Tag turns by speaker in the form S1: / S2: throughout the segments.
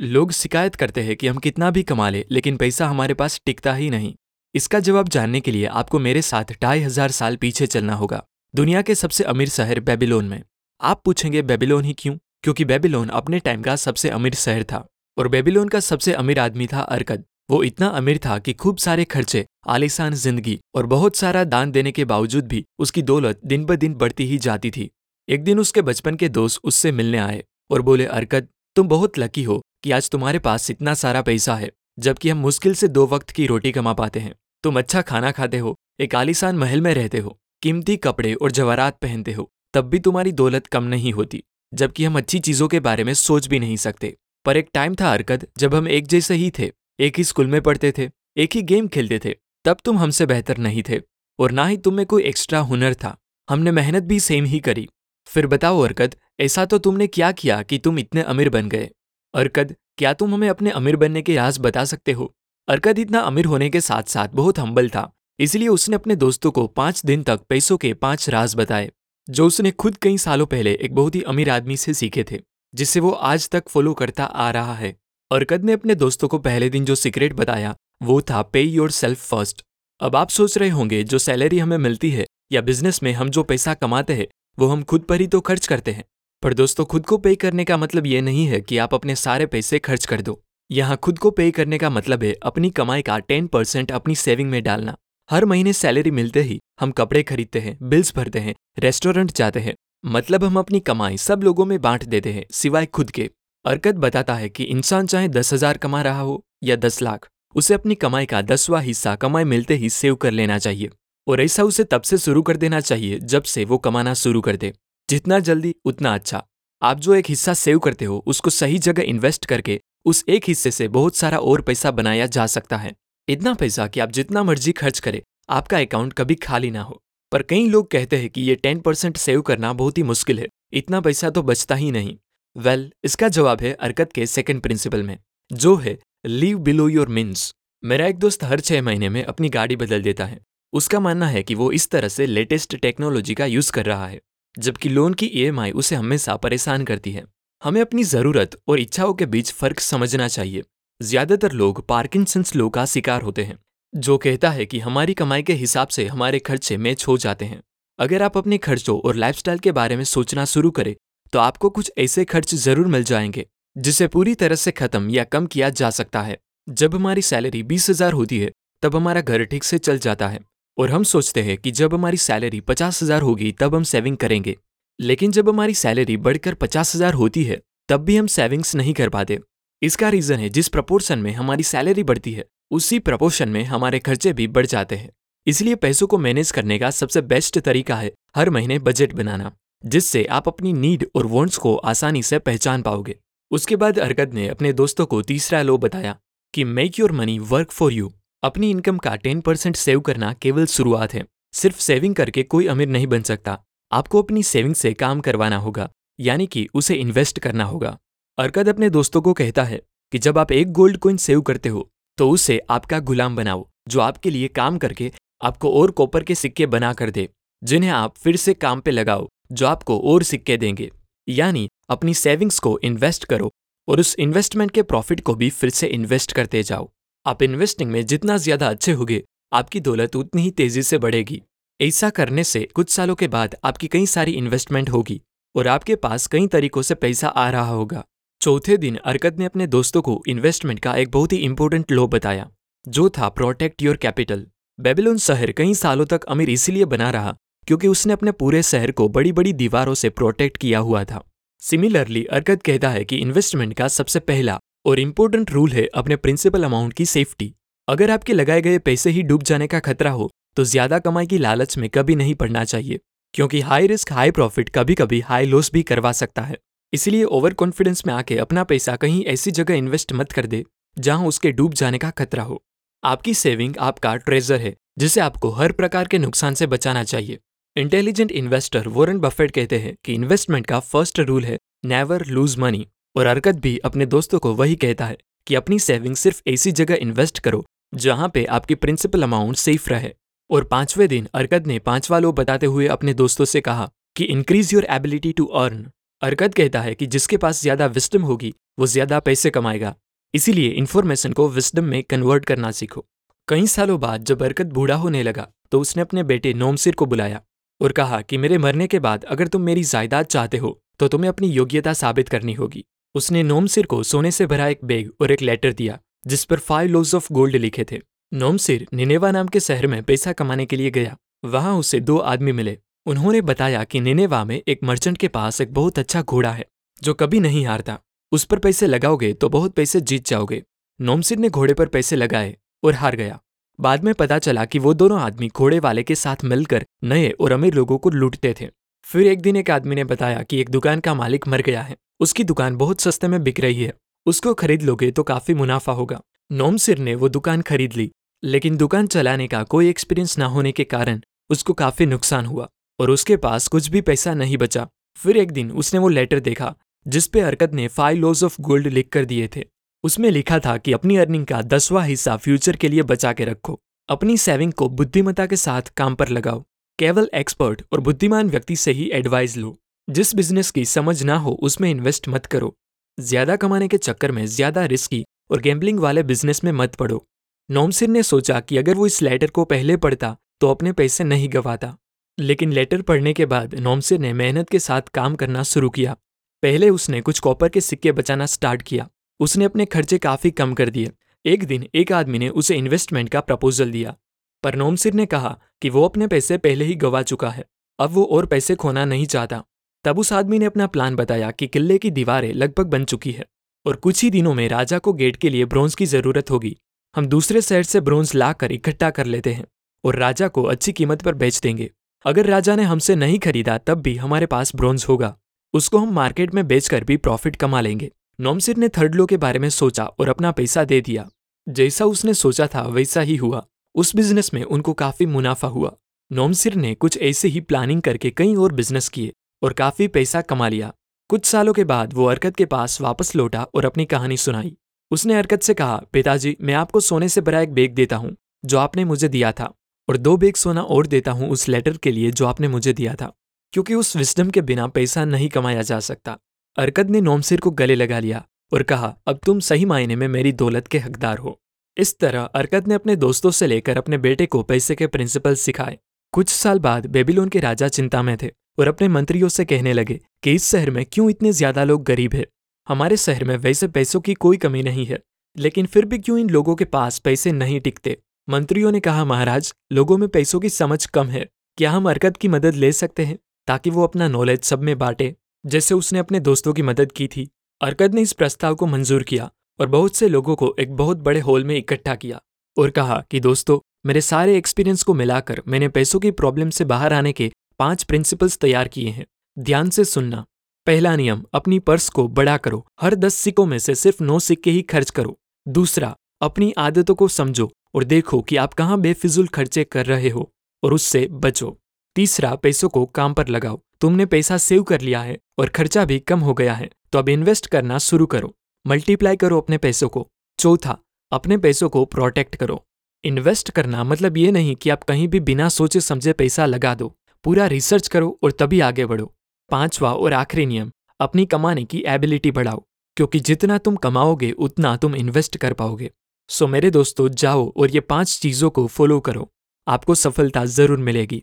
S1: लोग शिकायत करते हैं कि हम कितना भी कमा ले, लेकिन पैसा हमारे पास टिकता ही नहीं। इसका जवाब जानने के लिए आपको मेरे साथ ढाई हज़ार साल पीछे चलना होगा। दुनिया के सबसे अमीर शहर बेबीलोन में। आप पूछेंगे, बेबीलोन ही क्यों? क्योंकि बेबीलोन अपने टाइम का सबसे अमीर शहर था, और बेबीलोन का सबसे अमीर आदमी था अरकद। वो इतना अमीर था कि खूब सारे खर्चे, आलिशान ज़िंदगी और बहुत सारा दान देने के बावजूद भी उसकी दौलत दिन ब दिन बढ़ती ही जाती थी। एक दिन उसके बचपन के दोस्त उससे मिलने आए और बोले, अरकद, तुम बहुत लकी हो। कि आज तुम्हारे पास इतना सारा पैसा है, जबकि हम मुश्किल से दो वक्त की रोटी कमा पाते हैं। तुम अच्छा खाना खाते हो, एक आलिशान महल में रहते हो, कीमती कपड़े और जवारात पहनते हो, तब भी तुम्हारी दौलत कम नहीं होती, जबकि हम अच्छी चीज़ों के बारे में सोच भी नहीं सकते। पर एक टाइम था अरकद जब हम एक जैसे ही थे, एक ही स्कूल में पढ़ते थे, एक ही गेम खेलते थे, तब तुम हमसे बेहतर नहीं थे, और ना ही तुम में कोई एक्स्ट्रा हुनर था। हमने मेहनत भी सेम ही करी। फिर बताओ अरकद ऐसा तो तुमने क्या किया कि तुम इतने अमीर बन गए? अरकद, क्या तुम हमें अपने अमीर बनने के राज बता सकते हो? अरकद इतना अमीर होने के साथ साथ बहुत हम्बल था, इसलिए उसने अपने दोस्तों को पाँच दिन तक पैसों के पाँच राज बताए, जो उसने खुद कई सालों पहले एक बहुत ही अमीर आदमी से सीखे थे जिसे वो आज तक फॉलो करता आ रहा है। अरकद ने अपने दोस्तों को पहले दिन जो सीक्रेट बताया, वो था पे योर सेल्फ फ़र्स्ट अब आप सोच रहे होंगे, जो सैलरी हमें मिलती है, या बिज़नेस में हम जो पैसा कमाते हैं, वो हम खुद पर ही तो खर्च करते हैं। पर दोस्तों, खुद को पे करने का मतलब ये नहीं है कि आप अपने सारे पैसे खर्च कर दो। यहाँ खुद को पे करने का मतलब है अपनी कमाई का टेन परसेंट अपनी सेविंग में डालना। हर महीने सैलरी मिलते ही हम कपड़े खरीदते हैं बिल्स भरते हैं रेस्टोरेंट जाते हैं। मतलब हम अपनी कमाई सब लोगों में बांट देते हैं, सिवाय खुद के। अरकत बताता है कि इंसान चाहे दस हज़ार कमा रहा हो या दस लाख, उसे अपनी कमाई का दसवा हिस्सा कमाई मिलते ही सेव कर लेना चाहिए। और ऐसा उसे तब से शुरू कर देना चाहिए जब से वो कमाना शुरू कर दे। जितना जल्दी उतना अच्छा। आप जो एक हिस्सा सेव करते हो उसको सही जगह इन्वेस्ट करके उस एक हिस्से से बहुत सारा और पैसा बनाया जा सकता है। इतना पैसा कि आप जितना मर्ज़ी खर्च करें आपका अकाउंट कभी खाली ना हो। पर कई लोग कहते हैं कि ये टेन परसेंट सेव करना बहुत ही मुश्किल है। इतना पैसा तो बचता ही नहीं। वेल well, इसका जवाब है अरकत के सेकंड प्रिंसिपल में जो है लीव बिलो योर मीन्स मेरा एक दोस्त हर छह महीने में अपनी गाड़ी बदल देता है। उसका मानना है कि वो इस तरह से लेटेस्ट टेक्नोलॉजी का यूज़ कर रहा है। जबकि लोन की ईएमआई उसे हमेशा परेशान करती है। हमें अपनी ज़रूरत और इच्छाओं के बीच फ़र्क समझना चाहिए। ज़्यादातर लोग पार्किंसंस लो का शिकार होते हैं, जो कहता है कि हमारी कमाई के हिसाब से हमारे खर्चे मैच हो जाते हैं। अगर आप अपने खर्चों और लाइफस्टाइल के बारे में सोचना शुरू करें तो आपको कुछ ऐसे खर्च ज़रूर मिल जाएँगे, जिसे पूरी तरह से खत्म या कम किया जा सकता है। जब हमारी सैलरी बीस हज़ार होती है, तब हमारा घर ठीक से चल जाता है। और हम सोचते हैं कि जब हमारी सैलरी पचास हज़ार होगी, तब हम सेविंग करेंगे। लेकिन जब हमारी सैलरी बढ़कर पचास हज़ार होती है, तब भी हम सेविंग्स नहीं कर पाते। इसका रीजन है, जिस प्रपोर्शन में हमारी सैलरी बढ़ती है, उसी प्रपोर्शन में हमारे खर्चे भी बढ़ जाते हैं। इसलिए पैसों को मैनेज करने का सबसे बेस्ट तरीका है, हर महीने बजट बनाना, जिससे आप अपनी नीड और वॉन्ट्स को आसानी से पहचान पाओगे। उसके बाद अरकद ने अपने दोस्तों को तीसरा लो बताया कि make your money work for you अपनी इनकम का टेन परसेंट सेव करना केवल शुरुआत है। सिर्फ़ सेविंग करके कोई अमीर नहीं बन सकता। आपको अपनी सेविंग से काम करवाना होगा, यानी कि उसे इन्वेस्ट करना होगा। अरकद अपने दोस्तों को कहता है कि जब आप एक गोल्ड कोइन सेव करते हो तो उसे आपका गुलाम बनाओ, जो आपके लिए काम करके आपको और कॉपर के सिक्के बना कर दे, जिन्हें आप फिर से काम पे लगाओ, जो आपको और सिक्के देंगे। यानी अपनी सेविंग्स को इन्वेस्ट करो और उस इन्वेस्टमेंट के प्रॉफिट को भी फिर से इन्वेस्ट करते जाओ। आप इन्वेस्टिंग में जितना ज़्यादा अच्छे होंगे, आपकी दौलत उतनी ही तेज़ी से बढ़ेगी। ऐसा करने से कुछ सालों के बाद आपकी कई सारी इन्वेस्टमेंट होगी और आपके पास कई तरीकों से पैसा आ रहा होगा। चौथे दिन अरकत ने अपने दोस्तों को इन्वेस्टमेंट का एक बहुत ही इंपॉर्टेंट लॉ बताया, जो था प्रोटेक्ट योर कैपिटल बेबीलोन शहर कई सालों तक अमीर इसीलिए बना रहा क्योंकि उसने अपने पूरे शहर को बड़ी बड़ी दीवारों से प्रोटेक्ट किया हुआ था। सिमिलरली अरकत कहता है कि इन्वेस्टमेंट का सबसे पहला और इम्पोर्टेंट रूल है अपने प्रिंसिपल अमाउंट की सेफ्टी अगर आपके लगाए गए पैसे ही डूब जाने का खतरा हो तो ज़्यादा कमाई की लालच में कभी नहीं पड़ना चाहिए, क्योंकि हाई रिस्क हाई प्रॉफिट कभी कभी हाई लॉस भी करवा सकता है। इसलिए ओवर कॉन्फिडेंस में आके अपना पैसा कहीं ऐसी जगह इन्वेस्ट मत कर दे, जहाँ उसके डूब जाने का खतरा हो। आपकी सेविंग आपका ट्रेजर है, जिसे आपको हर प्रकार के नुकसान से बचाना चाहिए। इंटेलिजेंट इन्वेस्टर वोरन बफेट कहते हैं कि इन्वेस्टमेंट का फ़र्स्ट रूल है नेवर लूज मनी और अरकत भी अपने दोस्तों को वही कहता है कि अपनी सेविंग सिर्फ़ ऐसी जगह इन्वेस्ट करो, जहाँ पे आपकी प्रिंसिपल अमाउंट सेफ़ रहे। और पाँचवें दिन अरकत ने पांचवा लो बताते हुए अपने दोस्तों से कहा कि increase your ability to earn Arkad कहता है कि जिसके पास ज़्यादा विस्टम होगी, वो ज़्यादा पैसे कमाएगा। इसीलिए इन्फॉर्मेशन को विस्डम में कन्वर्ट करना सीखो। कई सालों बाद जब बरकत बूढ़ा होने लगा तो उसने अपने बेटे नोमसिर को बुलाया और कहा कि मेरे मरने के बाद अगर तुम मेरी जायदाद चाहते हो तो तुम्हें अपनी योग्यता साबित करनी होगी। उसने नोमसिर को सोने से भरा एक बैग और एक लेटर दिया, जिस पर फाइव लोज ऑफ़ गोल्ड लिखे थे। नोमसिर निनेवा नाम के शहर में पैसा कमाने के लिए गया। वहाँ उसे दो आदमी मिले। उन्होंने बताया कि निनेवा में एक मर्चेंट के पास एक बहुत अच्छा घोड़ा है, जो कभी नहीं हारता। उस पर पैसे लगाओगे तो बहुत पैसे जीत जाओगे। नोमसिर ने घोड़े पर पैसे लगाए और हार गया। बाद में पता चला कि वो दोनों आदमी घोड़े वाले के साथ मिलकर नए और अमीर लोगों को लूटते थे। फिर एक दिन एक आदमी ने बताया कि एक दुकान का मालिक मर गया है। उसकी दुकान बहुत सस्ते में बिक रही है। उसको खरीद लोगे तो काफ़ी मुनाफा होगा। नोम सिर ने वो दुकान खरीद ली। लेकिन दुकान चलाने का कोई एक्सपीरियंस ना होने के कारण उसको काफ़ी नुकसान हुआ और उसके पास कुछ भी पैसा नहीं बचा। फिर एक दिन उसने वो लेटर देखा जिसपे हरकत ने फाइव लॉज ऑफ़ गोल्ड लिख कर दिए थे। उसमें लिखा था कि अपनी अर्निंग का दसवां हिस्सा फ्यूचर के लिए बचा के रखो। अपनी सेविंग को बुद्धिमत्ता के साथ काम पर लगाओ। केवल एक्सपर्ट और बुद्धिमान व्यक्ति से ही एडवाइस लो। जिस बिज़नेस की समझ ना हो, उसमें इन्वेस्ट मत करो। ज़्यादा कमाने के चक्कर में ज़्यादा रिस्की और गैम्बलिंग वाले बिज़नेस में मत पड़ो। नोमसिर ने सोचा कि अगर वो इस लेटर को पहले पढ़ता तो अपने पैसे नहीं गवाता। लेकिन लेटर पढ़ने के बाद नोमसिर ने मेहनत के साथ काम करना शुरू किया। पहले उसने कुछ कॉपर के सिक्के बचाना स्टार्ट किया। उसने अपने खर्चे काफ़ी कम कर दिए। एक दिन एक आदमी ने उसे इन्वेस्टमेंट का प्रपोजल दिया। पर नोमसिर ने कहा कि वो अपने पैसे पहले ही गवा चुका है। अब वो और पैसे खोना नहीं चाहता। तब उस आदमी ने अपना प्लान बताया कि किले की दीवारें लगभग बन चुकी है और कुछ ही दिनों में राजा को गेट के लिए ब्रोंज की ज़रूरत होगी। हम दूसरे शहर से ब्रोंज लाकर इकट्ठा कर लेते हैं और राजा को अच्छी कीमत पर बेच देंगे। अगर राजा ने हमसे नहीं खरीदा, तब भी हमारे पास ब्रोंज होगा। उसको हम मार्केट में बेचकर भी प्रॉफिट कमा लेंगे। नोमसिर ने थर्ड लो के बारे में सोचा और अपना पैसा दे दिया। जैसा उसने सोचा था, वैसा ही हुआ। उस बिज़नेस में उनको काफ़ी मुनाफा हुआ। नोमसिर ने कुछ ऐसे ही प्लानिंग करके कई और बिज़नेस किए और काफ़ी पैसा कमा लिया। कुछ सालों के बाद वो अरकत के पास वापस लौटा और अपनी कहानी सुनाई। उसने अरकत से कहा, पिताजी, मैं आपको सोने से भरा एक बैग देता हूँ, जो आपने मुझे दिया था, और दो बैग सोना और देता हूँ उस लेटर के लिए जो आपने मुझे दिया था, क्योंकि उस विस्डम के बिना पैसा नहीं कमाया जा सकता। अरकद ने नोमसिर को गले लगा लिया और कहा, अब तुम सही मायने में मेरी दौलत के हकदार हो। इस तरह अरकद ने अपने दोस्तों से लेकर अपने बेटे को पैसे के प्रिंसिपल सिखाए। कुछ साल बाद बेबीलोन के राजा चिंता में थे और अपने मंत्रियों से कहने लगे कि इस शहर में क्यों इतने ज़्यादा लोग गरीब हैं? हमारे शहर में वैसे पैसों की कोई कमी नहीं है, लेकिन फिर भी क्यों इन लोगों के पास पैसे नहीं टिकते? मंत्रियों ने कहा, महाराज, लोगों में पैसों की समझ कम है। क्या हम अरकत की मदद ले सकते हैं? ताकि वो अपना नॉलेज सब में बांटे। जैसे उसने अपने दोस्तों की मदद की थी। अरकद ने इस प्रस्ताव को मंजूर किया और बहुत से लोगों को एक बहुत बड़े हॉल में इकट्ठा किया और कहा कि दोस्तों, मेरे सारे एक्सपीरियंस को मिलाकर मैंने पैसों की प्रॉब्लम से बाहर आने के पाँच प्रिंसिपल्स तैयार किए हैं। ध्यान से सुनना। पहला नियम, अपनी पर्स को बड़ा करो। हर दस सिक्कों में से सिर्फ़ नौ सिक्के ही खर्च करो। दूसरा, अपनी आदतों को समझो और देखो कि आप कहाँ बेफिजुल खर्चे कर रहे हो और उससे बचो। तीसरा, पैसों को काम पर लगाओ। तुमने पैसा सेव कर लिया है और खर्चा भी कम हो गया है तो अब इन्वेस्ट करना शुरू करो। मल्टीप्लाई करो अपने पैसों को। चौथा, अपने पैसों को प्रोटेक्ट करो। इन्वेस्ट करना मतलब ये नहीं कि आप कहीं भी बिना सोचे समझे पैसा लगा दो। पूरा रिसर्च करो और तभी आगे बढ़ो। पांचवा और आखिरी नियम, अपनी कमाने की एबिलिटी बढ़ाओ। क्योंकि जितना तुम कमाओगे, उतना तुम इन्वेस्ट कर पाओगे। सो मेरे दोस्तों, जाओ और ये पाँच चीज़ों को फॉलो करो। आपको सफलता ज़रूर मिलेगी।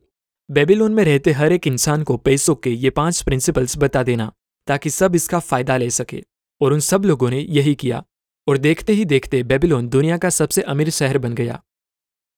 S1: बेबीलोन में रहते हर एक इंसान को पैसों के ये पाँच प्रिंसिपल्स बता देना, ताकि सब इसका फ़ायदा ले सके। और उन सब लोगों ने यही किया और देखते ही देखते बेबीलोन दुनिया का सबसे अमीर शहर बन गया।